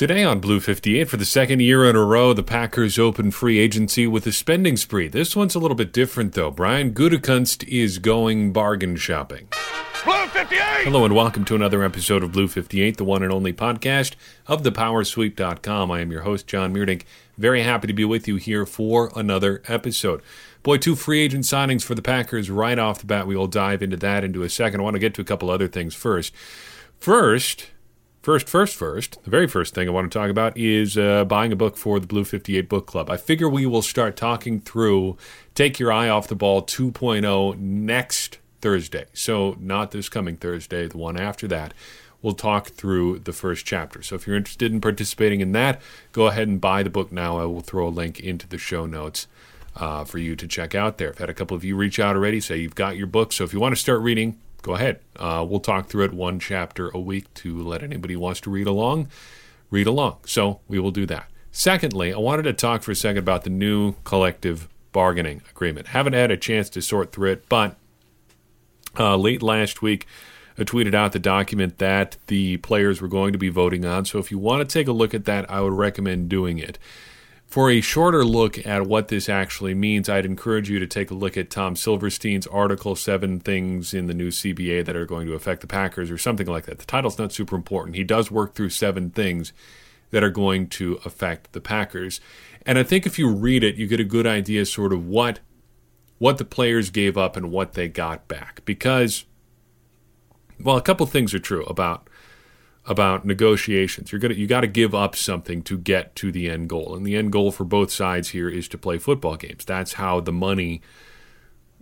Today on Blue 58, for the second year in a row, the Packers open free agency with a spending spree. This one's a little bit different, though. Brian Gutekunst is going bargain shopping. Blue 58! Hello, and welcome to another episode of Blue 58, the one and only podcast of thepowersweep.com. I am your host, John Meerdink. Very happy to be with you here for another episode. Boy, two free agent signings for the Packers right off the bat. We will dive into that into a second. I want to get to a couple other things first. First, First, first, first, the very first thing I want to talk about is uh, buying a book for the Blue 58 Book Club. I figure we will start talking through Take Your Eye Off the Ball 2.0 next Thursday. So, not this coming Thursday, the one after that. We'll talk through the first chapter. So, if you're interested in participating in that, go ahead and buy the book now. I will throw a link into the show notes. Uh, for you to check out there. I've had a couple of you reach out already, say you've got your book. So if you want to start reading, go ahead. Uh, we'll talk through it one chapter a week to let anybody who wants to read along read along. So we will do that. Secondly, I wanted to talk for a second about the new collective bargaining agreement. Haven't had a chance to sort through it, but uh, late last week, I tweeted out the document that the players were going to be voting on. So if you want to take a look at that, I would recommend doing it. For a shorter look at what this actually means, I'd encourage you to take a look at Tom Silverstein's article, Seven Things in the New CBA That Are Going to Affect the Packers, or something like that. The title's not super important. He does work through seven things that are going to affect the Packers. And I think if you read it, you get a good idea sort of what what the players gave up and what they got back. Because well, a couple things are true about about negotiations. You're gonna you got to give up something to get to the end goal, and the end goal for both sides here is to play football games. That's how the money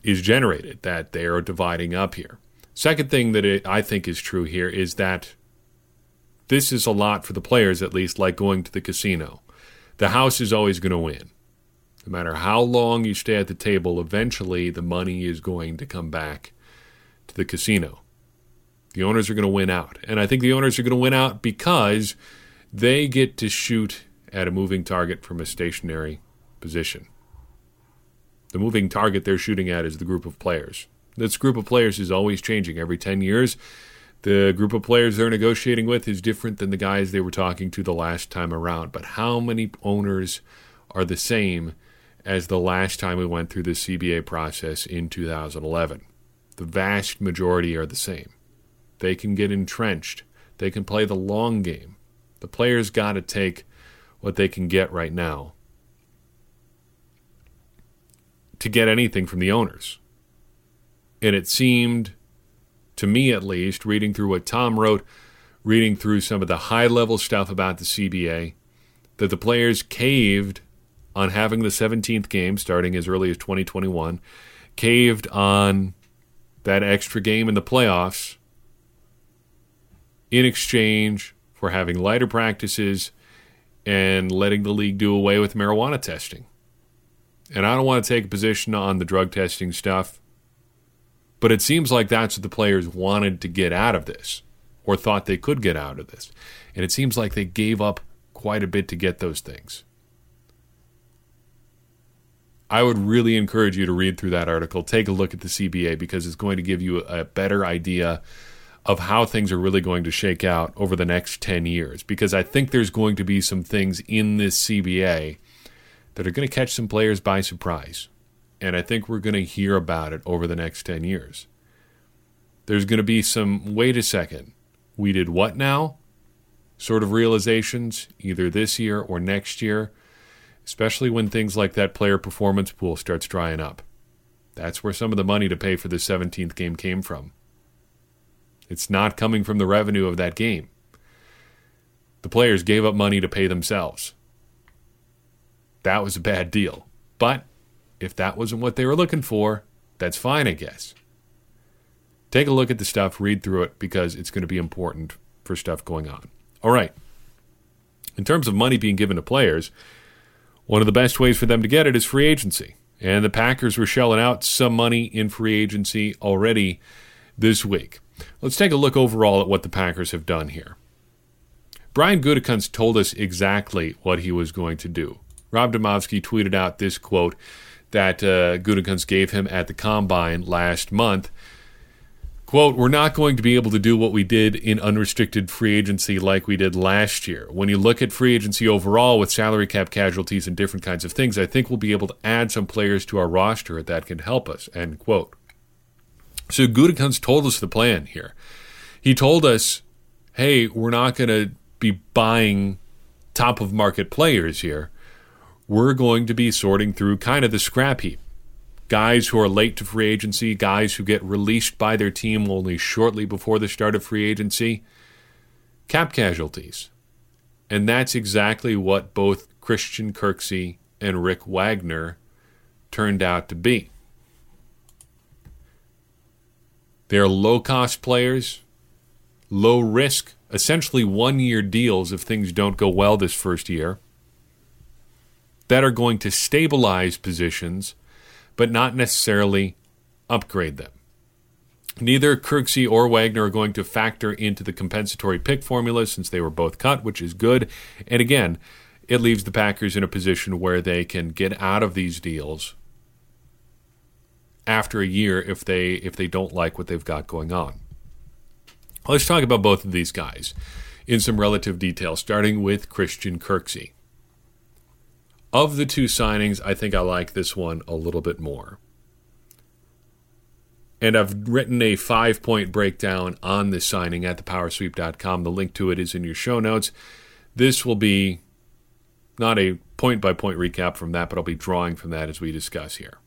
is generated that they are dividing up here. Second thing that it, I think is true here is that this is a lot for the players, at least, like going to the casino. The house is always going to win. No matter how long you stay at the table, eventually the money is going to come back to the casino. The owners are going to win out. And I think the owners are going to win out because they get to shoot at a moving target from a stationary position. The moving target they're shooting at is the group of players. This group of players is always changing every 10 years. The group of players they're negotiating with is different than the guys they were talking to the last time around. But how many owners are the same as the last time we went through the CBA process in 2011? The vast majority are the same. They can get entrenched. They can play the long game. The players got to take what they can get right now to get anything from the owners. And it seemed, to me at least, reading through what Tom wrote, reading through some of the high level stuff about the CBA, that the players caved on having the 17th game starting as early as 2021, caved on that extra game in the playoffs in exchange for having lighter practices and letting the league do away with marijuana testing. And I don't want to take a position on the drug testing stuff, but it seems like that's what the players wanted to get out of this or thought they could get out of this. And it seems like they gave up quite a bit to get those things. I would really encourage you to read through that article, take a look at the CBA because it's going to give you a better idea of how things are really going to shake out over the next 10 years because I think there's going to be some things in this CBA that are going to catch some players by surprise. And I think we're going to hear about it over the next 10 years. There's going to be some, wait a second, we did what now? Sort of realizations, either this year or next year, especially when things like that player performance pool starts drying up. That's where some of the money to pay for the 17th game came from. It's not coming from the revenue of that game. The players gave up money to pay themselves. That was a bad deal. But if that wasn't what they were looking for, that's fine, I guess. Take a look at the stuff, read through it, because it's going to be important for stuff going on. All right. In terms of money being given to players, one of the best ways for them to get it is free agency. And the Packers were shelling out some money in free agency already this week. Let's take a look overall at what the Packers have done here. Brian Gutekunst told us exactly what he was going to do. Rob Demovsky tweeted out this quote that uh, Gutekunst gave him at the combine last month. Quote, we're not going to be able to do what we did in unrestricted free agency like we did last year. When you look at free agency overall with salary cap casualties and different kinds of things, I think we'll be able to add some players to our roster that can help us. End quote. So Gutekunst told us the plan here. He told us, hey, we're not going to be buying top of market players here. We're going to be sorting through kind of the scrap heap guys who are late to free agency, guys who get released by their team only shortly before the start of free agency, cap casualties. And that's exactly what both Christian Kirksey and Rick Wagner turned out to be. They're low cost players, low risk, essentially one year deals if things don't go well this first year, that are going to stabilize positions but not necessarily upgrade them. Neither Kirksey or Wagner are going to factor into the compensatory pick formula since they were both cut, which is good. And again, it leaves the Packers in a position where they can get out of these deals after a year if they if they don't like what they've got going on. Let's talk about both of these guys in some relative detail, starting with Christian Kirksey. Of the two signings, I think I like this one a little bit more. And I've written a five point breakdown on this signing at thepowersweep.com. The link to it is in your show notes. This will be not a point by point recap from that, but I'll be drawing from that as we discuss here.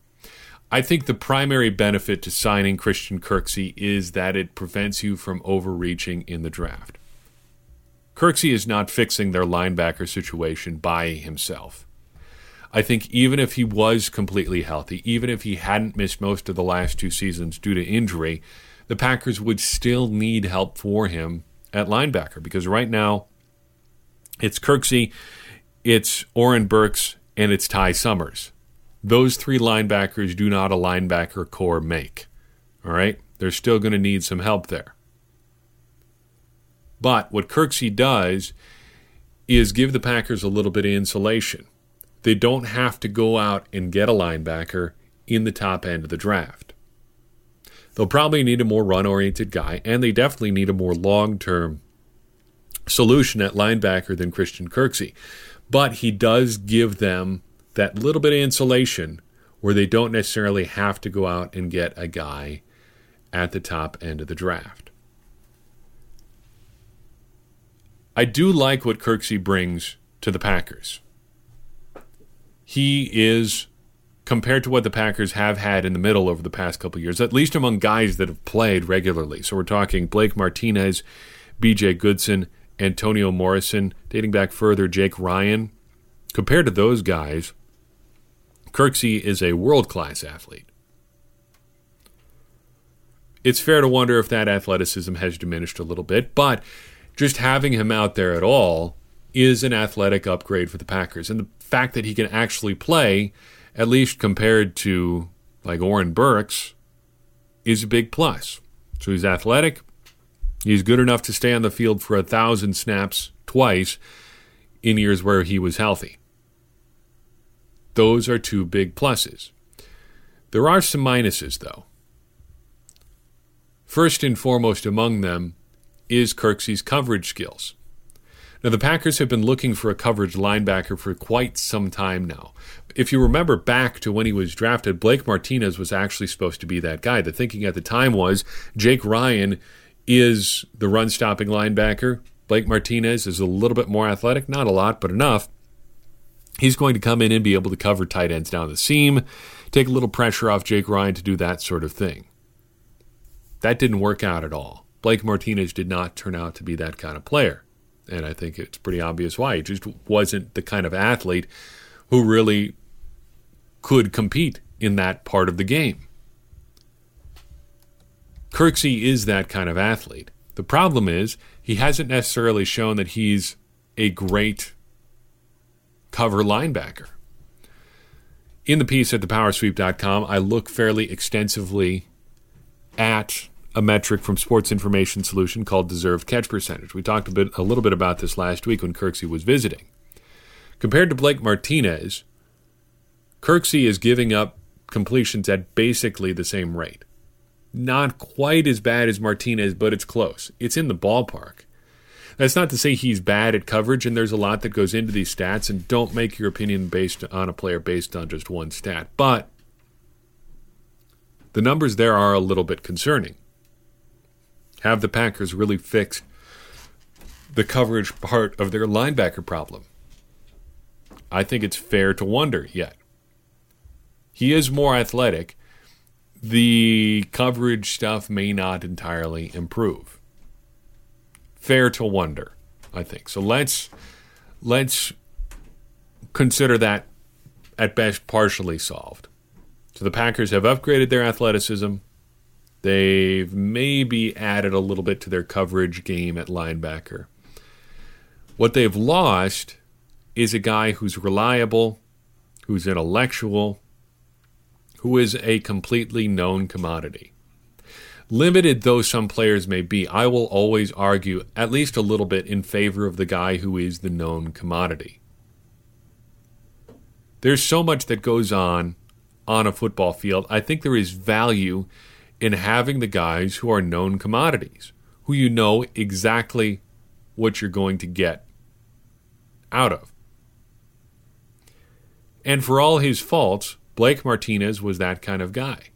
I think the primary benefit to signing Christian Kirksey is that it prevents you from overreaching in the draft. Kirksey is not fixing their linebacker situation by himself. I think even if he was completely healthy, even if he hadn't missed most of the last two seasons due to injury, the Packers would still need help for him at linebacker because right now it's Kirksey, it's Oren Burks, and it's Ty Summers. Those three linebackers do not a linebacker corps make. All right? They're still going to need some help there. But what Kirksey does is give the Packers a little bit of insulation they don't have to go out and get a linebacker in the top end of the draft. They'll probably need a more run oriented guy, and they definitely need a more long term solution at linebacker than Christian Kirksey. But he does give them that little bit of insulation where they don't necessarily have to go out and get a guy at the top end of the draft. I do like what Kirksey brings to the Packers he is compared to what the Packers have had in the middle over the past couple years, at least among guys that have played regularly. So we're talking Blake Martinez, BJ Goodson, Antonio Morrison, dating back further, Jake Ryan. Compared to those guys, Kirksey is a world class athlete. It's fair to wonder if that athleticism has diminished a little bit, but just having him out there at all is an athletic upgrade for the Packers. And the fact that he can actually play, at least compared to like Oren Burks, is a big plus. So he's athletic. He's good enough to stay on the field for a thousand snaps twice in years where he was healthy. Those are two big pluses. There are some minuses, though. First and foremost among them is Kirksey's coverage skills. Now, the Packers have been looking for a coverage linebacker for quite some time now. If you remember back to when he was drafted, Blake Martinez was actually supposed to be that guy. The thinking at the time was Jake Ryan is the run stopping linebacker. Blake Martinez is a little bit more athletic, not a lot, but enough. He's going to come in and be able to cover tight ends down the seam, take a little pressure off Jake Ryan to do that sort of thing. That didn't work out at all. Blake Martinez did not turn out to be that kind of player. And I think it's pretty obvious why. He just wasn't the kind of athlete who really could compete in that part of the game. Kirksey is that kind of athlete. The problem is he hasn't necessarily shown that he's a great cover linebacker. In the piece at thepowersweep.com, I look fairly extensively at a metric from Sports Information Solution called deserved catch percentage. We talked a bit a little bit about this last week when Kirksey was visiting. Compared to Blake Martinez, Kirksey is giving up completions at basically the same rate. not quite as bad as Martinez, but it's close. It's in the ballpark. That's not to say he's bad at coverage, and there's a lot that goes into these stats, and don't make your opinion based on a player based on just one stat. But the numbers there are a little bit concerning. Have the Packers really fixed the coverage part of their linebacker problem? I think it's fair to wonder yet. He is more athletic. The coverage stuff may not entirely improve. Fair to wonder, I think. So let's let's consider that at best partially solved. So the Packers have upgraded their athleticism. They've maybe added a little bit to their coverage game at linebacker. What they've lost is a guy who's reliable, who's intellectual, who is a completely known commodity. Limited though some players may be, I will always argue at least a little bit in favor of the guy who is the known commodity. There's so much that goes on on a football field. I think there is value in having the guys who are known commodities, who you know exactly what you're going to get out of. And for all his faults, Blake Martinez was that kind of guy.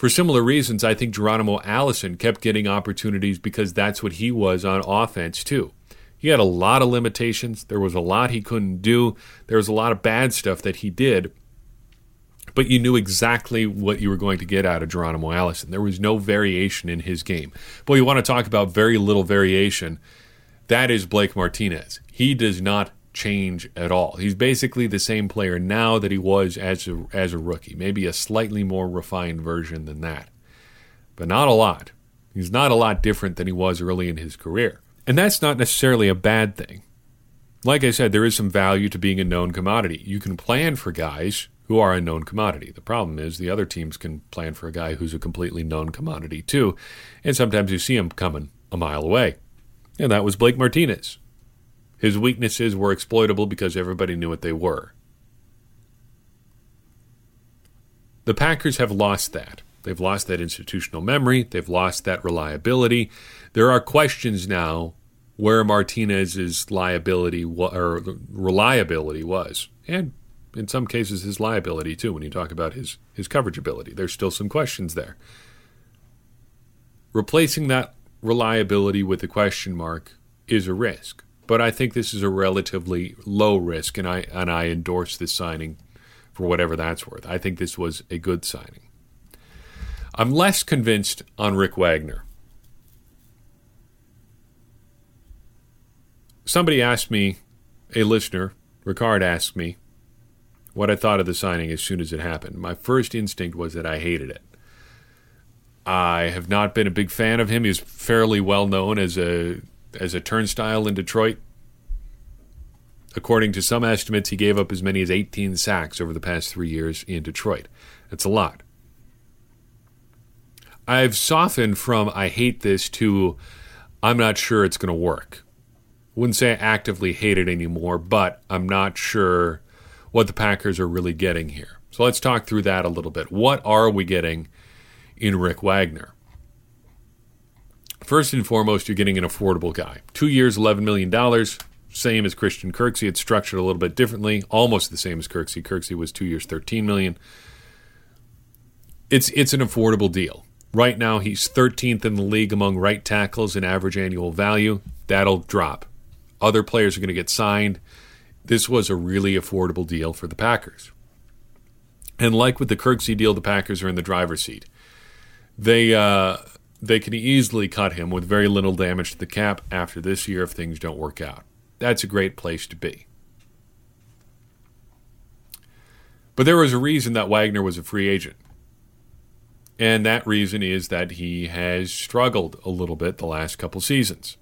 For similar reasons, I think Geronimo Allison kept getting opportunities because that's what he was on offense, too. He had a lot of limitations. There was a lot he couldn't do. There was a lot of bad stuff that he did. But you knew exactly what you were going to get out of Geronimo Allison. There was no variation in his game. Boy, you want to talk about very little variation. That is Blake Martinez. He does not change at all. He's basically the same player now that he was as a, as a rookie, maybe a slightly more refined version than that. But not a lot. He's not a lot different than he was early in his career. And that's not necessarily a bad thing. Like I said, there is some value to being a known commodity. You can plan for guys who are a known commodity. The problem is the other teams can plan for a guy who's a completely known commodity too, and sometimes you see him coming a mile away. And that was Blake Martinez. His weaknesses were exploitable because everybody knew what they were. The Packers have lost that. They've lost that institutional memory. They've lost that reliability. There are questions now where Martinez's liability or reliability was, and in some cases his liability too. When you talk about his his coverage ability, there's still some questions there. Replacing that reliability with a question mark is a risk but I think this is a relatively low risk, and I and I endorse this signing for whatever that's worth. I think this was a good signing. I'm less convinced on Rick Wagner. Somebody asked me, a listener, Ricard asked me, what I thought of the signing as soon as it happened. My first instinct was that I hated it. I have not been a big fan of him. He's fairly well known as a as a turnstile in Detroit. According to some estimates, he gave up as many as 18 sacks over the past three years in Detroit. That's a lot. I've softened from I hate this to I'm not sure it's going to work. Wouldn't say I actively hate it anymore, but I'm not sure what the Packers are really getting here. So let's talk through that a little bit. What are we getting in Rick Wagner? First and foremost, you're getting an affordable guy. Two years, $11 million, same as Christian Kirksey. It's structured a little bit differently, almost the same as Kirksey. Kirksey was two years, 13 million. It's, it's an affordable deal. Right now, he's 13th in the league among right tackles in average annual value. That'll drop. Other players are going to get signed. This was a really affordable deal for the Packers. And like with the Kirksey deal, the Packers are in the driver's seat. They uh, they can easily cut him with very little damage to the cap after this year if things don't work out. That's a great place to be. But there was a reason that Wagner was a free agent. And that reason is that he has struggled a little bit the last couple seasons.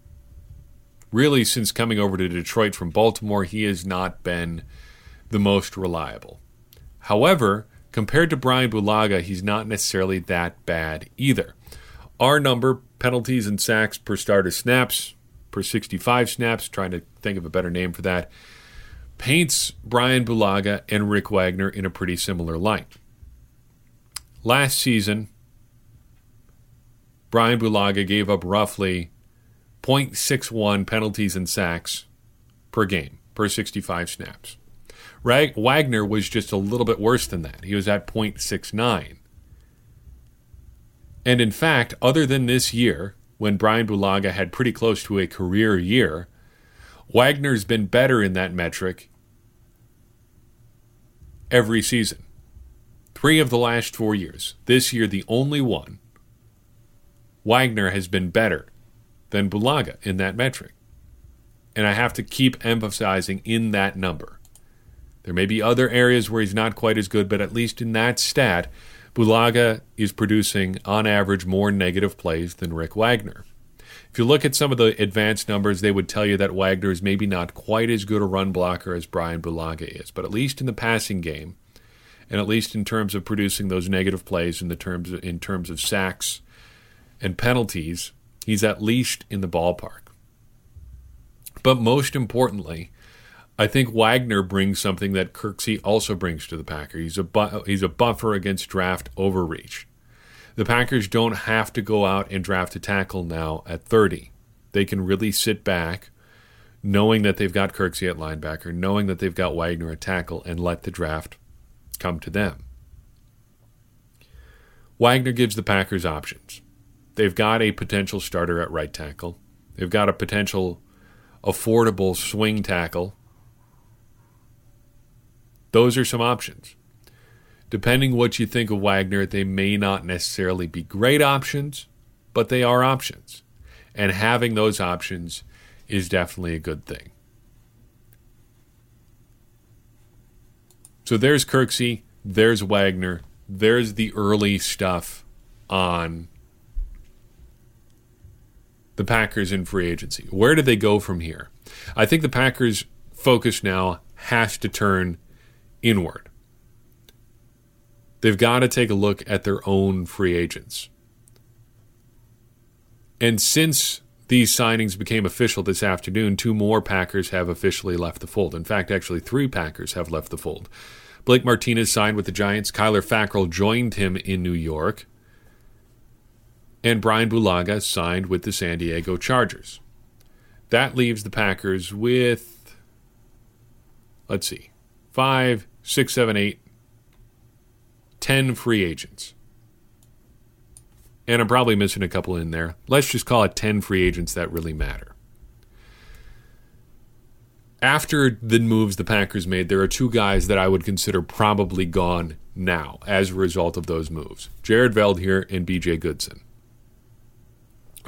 Really, since coming over to Detroit from Baltimore, he has not been the most reliable. However, compared to Brian Bulaga, he's not necessarily that bad either. Our number, penalties and sacks per starter snaps, per 65 snaps, trying to think of a better name for that, paints Brian Bulaga and Rick Wagner in a pretty similar light. Last season, Brian Bulaga gave up roughly 0.61 penalties and sacks per game, per 65 snaps. Rag- Wagner was just a little bit worse than that. He was at 0.69. And in fact, other than this year, when Brian Bulaga had pretty close to a career year, Wagner's been better in that metric every season. Three of the last four years. This year, the only one. Wagner has been better than Bulaga in that metric. And I have to keep emphasizing in that number. There may be other areas where he's not quite as good, but at least in that stat, Bulaga is producing, on average, more negative plays than Rick Wagner. If you look at some of the advanced numbers, they would tell you that Wagner is maybe not quite as good a run blocker as Brian Bulaga is, but at least in the passing game, and at least in terms of producing those negative plays in the terms of, in terms of sacks and penalties, he's at least in the ballpark. But most importantly, I think Wagner brings something that Kirksey also brings to the Packers. He's a bu- he's a buffer against draft overreach. The Packers don't have to go out and draft a tackle now at 30. They can really sit back, knowing that they've got Kirksey at linebacker, knowing that they've got Wagner at tackle, and let the draft come to them. Wagner gives the Packers options. They've got a potential starter at right tackle. They've got a potential affordable swing tackle. Those are some options depending what you think of Wagner, they may not necessarily be great options, but they are options. And having those options is definitely a good thing. So there's Kirksey, there's Wagner, there's the early stuff on the Packers in free agency. Where do they go from here? I think the Packers' focus now has to turn inward. They've got to take a look at their own free agents. And since these signings became official this afternoon, two more Packers have officially left the fold. In fact, actually, three Packers have left the fold. Blake Martinez signed with the Giants. Kyler Fackrell joined him in New York. And Brian Bulaga signed with the San Diego Chargers. That leaves the Packers with, let's see, five, six, seven, eight, 10 free agents. And I'm probably missing a couple in there. Let's just call it 10 free agents that really matter. After the moves the Packers made, there are two guys that I would consider probably gone now as a result of those moves Jared Veldheer and BJ Goodson.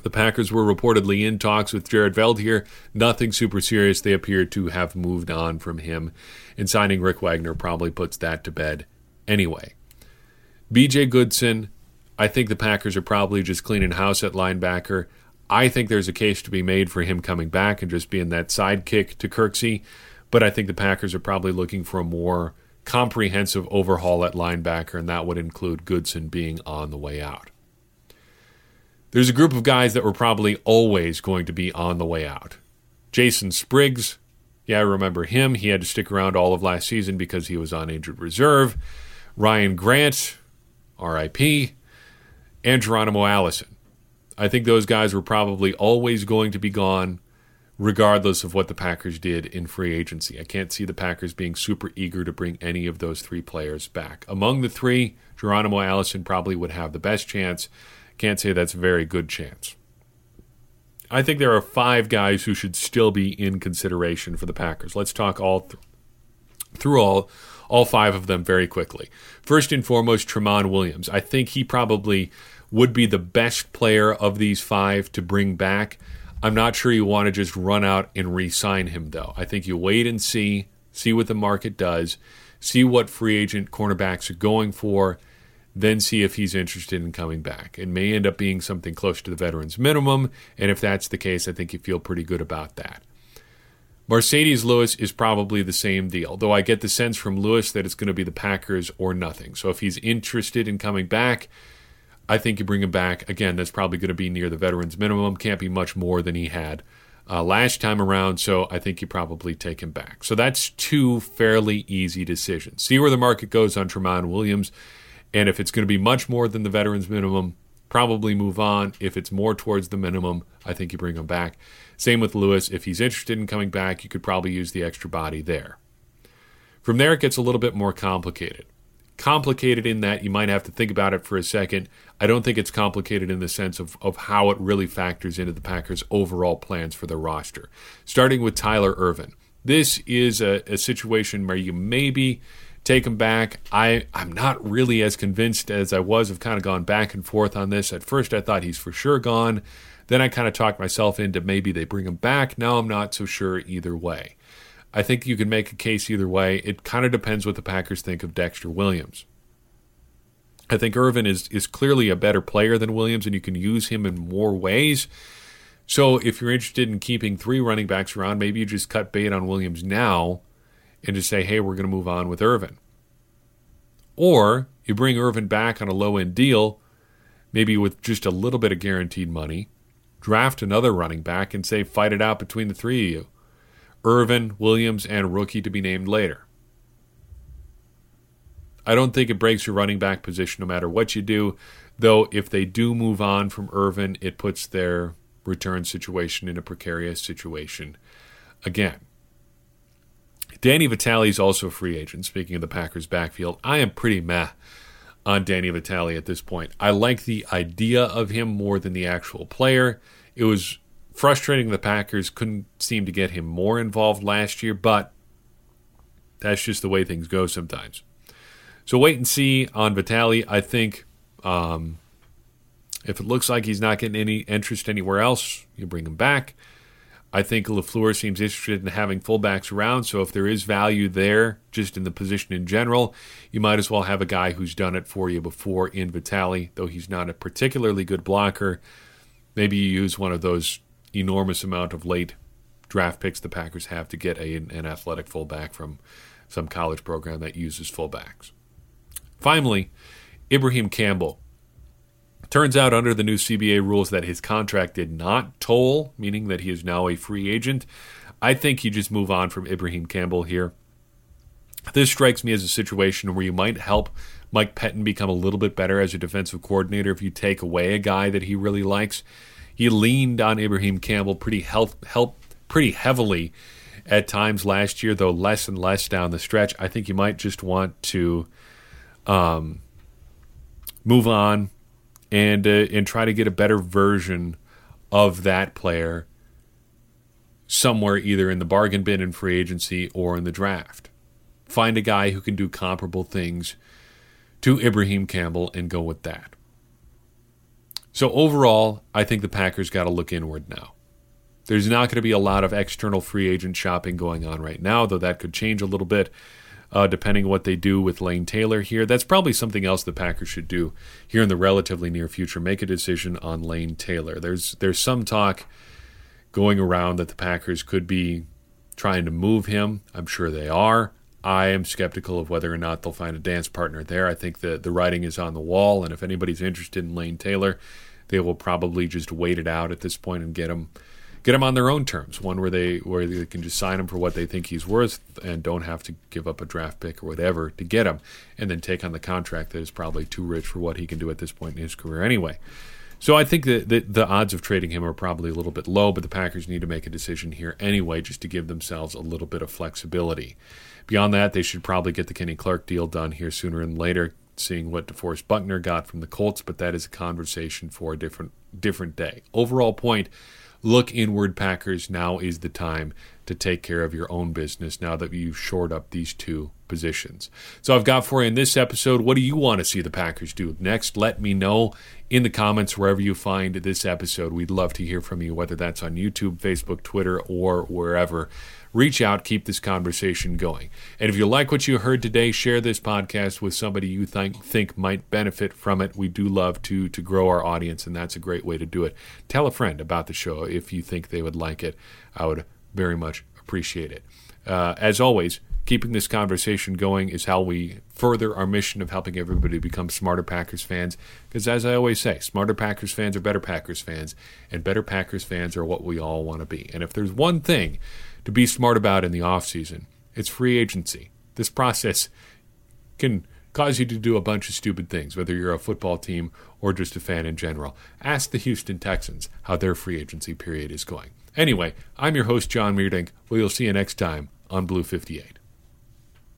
The Packers were reportedly in talks with Jared Veldheer. Nothing super serious. They appear to have moved on from him. And signing Rick Wagner probably puts that to bed anyway. BJ Goodson, I think the Packers are probably just cleaning house at linebacker. I think there's a case to be made for him coming back and just being that sidekick to Kirksey, but I think the Packers are probably looking for a more comprehensive overhaul at linebacker, and that would include Goodson being on the way out. There's a group of guys that were probably always going to be on the way out. Jason Spriggs, yeah, I remember him. He had to stick around all of last season because he was on injured reserve. Ryan Grant, RIP, and Geronimo Allison. I think those guys were probably always going to be gone, regardless of what the Packers did in free agency. I can't see the Packers being super eager to bring any of those three players back. Among the three, Geronimo Allison probably would have the best chance. Can't say that's a very good chance. I think there are five guys who should still be in consideration for the Packers. Let's talk all th- through all all five of them very quickly. First and foremost, Tramon Williams. I think he probably would be the best player of these five to bring back. I'm not sure you want to just run out and re sign him, though. I think you wait and see, see what the market does, see what free agent cornerbacks are going for, then see if he's interested in coming back. It may end up being something close to the veterans minimum, and if that's the case, I think you feel pretty good about that. Marcedes Lewis is probably the same deal, though I get the sense from Lewis that it's going to be the Packers or nothing. So if he's interested in coming back, I think you bring him back. Again, that's probably going to be near the veterans minimum. Can't be much more than he had uh, last time around, so I think you probably take him back. So that's two fairly easy decisions. See where the market goes on Tramon Williams, and if it's going to be much more than the veterans minimum, probably move on. If it's more towards the minimum, I think you bring him back. Same with Lewis. If he's interested in coming back, you could probably use the extra body there. From there, it gets a little bit more complicated. Complicated in that you might have to think about it for a second. I don't think it's complicated in the sense of, of how it really factors into the Packers' overall plans for their roster. Starting with Tyler Ervin. This is a, a situation where you maybe take him back. I, I'm not really as convinced as I was. I've kind of gone back and forth on this. At first, I thought he's for sure gone. Then I kind of talked myself into maybe they bring him back. Now I'm not so sure either way. I think you can make a case either way. It kind of depends what the Packers think of Dexter Williams. I think Ervin is is clearly a better player than Williams, and you can use him in more ways. So if you're interested in keeping three running backs around, maybe you just cut bait on Williams now and just say, hey, we're going to move on with Ervin. Or you bring Ervin back on a low end deal, maybe with just a little bit of guaranteed money, draft another running back and say, fight it out between the three of you. Ervin, Williams, and rookie to be named later. I don't think it breaks your running back position no matter what you do, though if they do move on from Ervin, it puts their return situation in a precarious situation again. Danny Vitale is also a free agent. Speaking of the Packers' backfield, I am pretty meh on Danny Vitale at this point. I like the idea of him more than the actual player. It was frustrating the Packers couldn't seem to get him more involved last year, but that's just the way things go sometimes. So wait and see on Vitale. I think um, if it looks like he's not getting any interest anywhere else, you bring him back. I think LaFleur seems interested in having fullbacks around, so if there is value there, just in the position in general, you might as well have a guy who's done it for you before in Vitale, though he's not a particularly good blocker. Maybe you use one of those enormous amount of late draft picks the Packers have to get a, an athletic fullback from some college program that uses fullbacks. Finally, Ibraheim Campbell. Turns out, under the new CBA rules, that his contract did not toll, meaning that he is now a free agent. I think you just move on from Ibraheim Campbell here. This strikes me as a situation where you might help Mike Pettine become a little bit better as a defensive coordinator if you take away a guy that he really likes he leaned on Ibraheim Campbell pretty help, help pretty heavily at times last year, though less and less down the stretch. I think you might just want to um, move on and uh, and try to get a better version of that player somewhere either in the bargain bin in free agency or in the draft. Find a guy who can do comparable things to Ibraheim Campbell and go with that. So overall, I think the Packers got to look inward now. There's not going to be a lot of external free agent shopping going on right now, though that could change a little bit uh, depending what they do with Lane Taylor here. That's probably something else the Packers should do here in the relatively near future. Make a decision on Lane Taylor. There's there's some talk going around that the Packers could be trying to move him. I'm sure they are. I am skeptical of whether or not they'll find a dance partner there. I think that the writing is on the wall, and if anybody's interested in Lane Taylor, they will probably just wait it out at this point and get him get him on their own terms. One where they where they can just sign him for what they think he's worth and don't have to give up a draft pick or whatever to get him, and then take on the contract that is probably too rich for what he can do at this point in his career anyway. So I think that the, the odds of trading him are probably a little bit low, but the Packers need to make a decision here anyway, just to give themselves a little bit of flexibility. Beyond that, they should probably get the Kenny Clark deal done here sooner than later, seeing what DeForest Buckner got from the Colts, but that is a conversation for a different different day. Overall point, look inward Packers, now is the time to take care of your own business now that you've shored up these two positions. So I've got for you in this episode, what do you want to see the Packers do next? Let me know in the comments wherever you find this episode. We'd love to hear from you, whether that's on YouTube, Facebook, Twitter, or wherever reach out, keep this conversation going. And if you like what you heard today, share this podcast with somebody you think think might benefit from it. We do love to to grow our audience, and that's a great way to do it. Tell a friend about the show if you think they would like it. I would very much appreciate it. Uh, as always, keeping this conversation going is how we further our mission of helping everybody become smarter Packers fans. Because as I always say, smarter Packers fans are better Packers fans, and better Packers fans are what we all want to be. And if there's one thing to be smart about in the offseason. It's free agency. This process can cause you to do a bunch of stupid things, whether you're a football team or just a fan in general. Ask the Houston Texans how their free agency period is going. Anyway, I'm your host, John Meerdink. We'll see you next time on Blue 58.